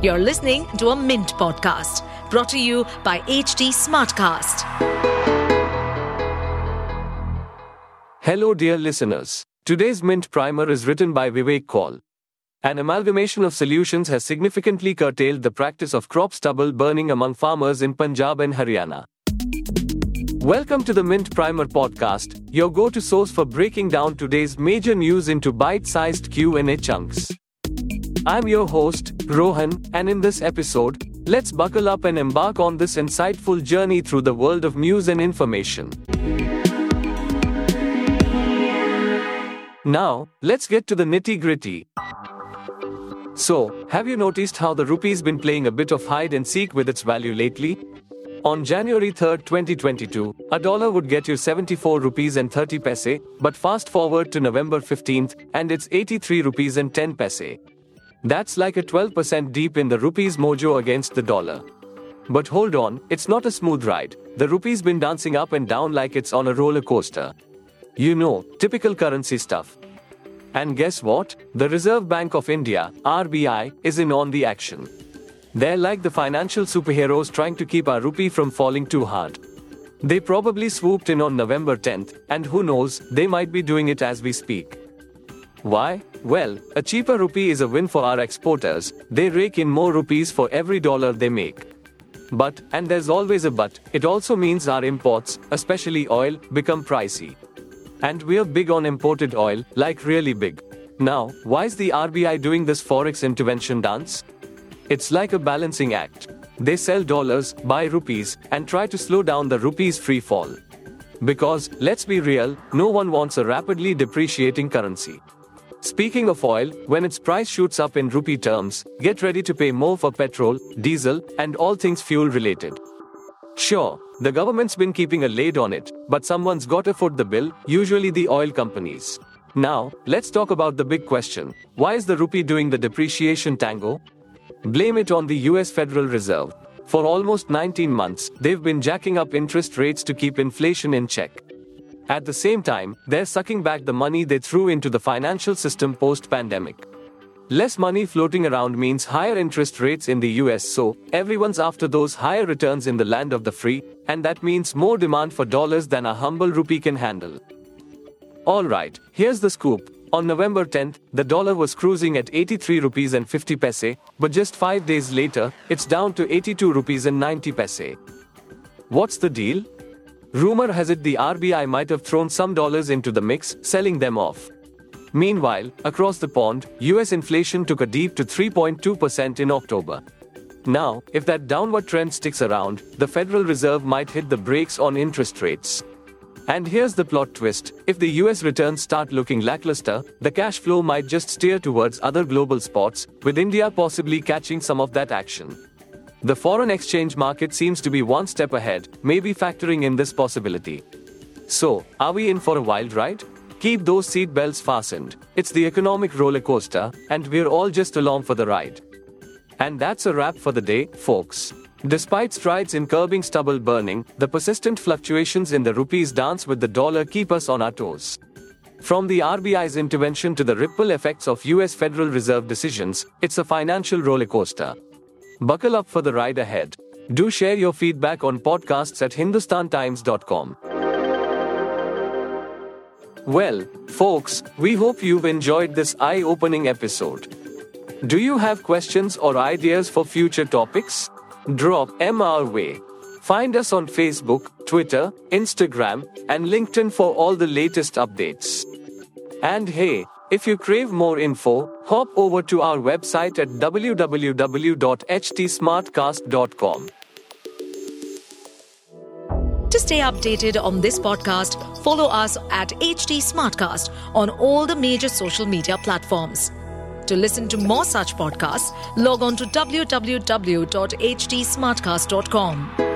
You're listening to a Mint podcast brought to you by HT Smartcast. Hello, dear listeners. Today's Mint Primer is written by Vivek Kaul. An amalgamation of solutions has significantly curtailed the practice of crop stubble burning among farmers in Punjab and Haryana. Welcome to the Mint Primer podcast, your go-to source for breaking down today's major news into bite-sized Q&A chunks. I'm your host, Rohan, and in this episode, let's buckle up and embark on this insightful journey through the world of news and information. Now, let's get to the nitty-gritty. So, have you noticed how the rupee's been playing a bit of hide and seek with its value lately? On January 3, 2022, a dollar would get you 74 rupees and 30 paise, but fast forward to November 15th and it's 83 rupees and 10 paise. That's like a 12% deep in the rupee's mojo against the dollar. But hold on, it's not a smooth ride. The rupee's been dancing up and down like it's on a roller coaster. You know, typical currency stuff. And guess what? The Reserve Bank of India, RBI, is in on the action. They're like the financial superheroes trying to keep our rupee from falling too hard. They probably swooped in on November 10th, and who knows, they might be doing it as we speak. Why? Well, a cheaper rupee is a win for our exporters, they rake in more rupees for every dollar they make. But, and there's always a but, it also means our imports, especially oil, become pricey. And we're big on imported oil, like really big. Now, why is the RBI doing this forex intervention dance? It's like a balancing act. They sell dollars, buy rupees, and try to slow down the rupee's free fall. Because, let's be real, no one wants a rapidly depreciating currency. Speaking of oil, when its price shoots up in rupee terms, get ready to pay more for petrol, diesel, and all things fuel related. Sure, the government's been keeping a lid on it, but someone's got to foot the bill, usually the oil companies. Now, let's talk about the big question why is the rupee doing the depreciation tango? Blame it on the US Federal Reserve. For almost 19 months, they've been jacking up interest rates to keep inflation in check. At the same time, they're sucking back the money they threw into the financial system post pandemic. Less money floating around means higher interest rates in the US, so everyone's after those higher returns in the land of the free, and that means more demand for dollars than a humble rupee can handle. Alright, here's the scoop. On November 10th, the dollar was cruising at 83 rupees and 50 paise, but just 5 days later, it's down to 82 rupees and 90 paise. What's the deal? Rumor has it the RBI might have thrown some dollars into the mix, selling them off. Meanwhile, across the pond, US inflation took a deep to 3.2% in October. Now, if that downward trend sticks around, the Federal Reserve might hit the brakes on interest rates. And here's the plot twist if the US returns start looking lackluster, the cash flow might just steer towards other global spots, with India possibly catching some of that action. The foreign exchange market seems to be one step ahead, maybe factoring in this possibility. So, are we in for a wild ride? Keep those seat belts fastened. It's the economic roller coaster, and we're all just along for the ride. And that's a wrap for the day, folks. Despite strides in curbing stubble burning, the persistent fluctuations in the rupee's dance with the dollar keep us on our toes. From the RBI's intervention to the ripple effects of US Federal Reserve decisions, it's a financial roller coaster. Buckle up for the ride ahead. Do share your feedback on podcasts at hindustantimes.com. Well, folks, we hope you've enjoyed this eye opening episode. Do you have questions or ideas for future topics? Drop our way. Find us on Facebook, Twitter, Instagram, and LinkedIn for all the latest updates. And hey, if you crave more info, hop over to our website at www.htsmartcast.com. To stay updated on this podcast, follow us at HT Smartcast on all the major social media platforms. To listen to more such podcasts, log on to www.htsmartcast.com.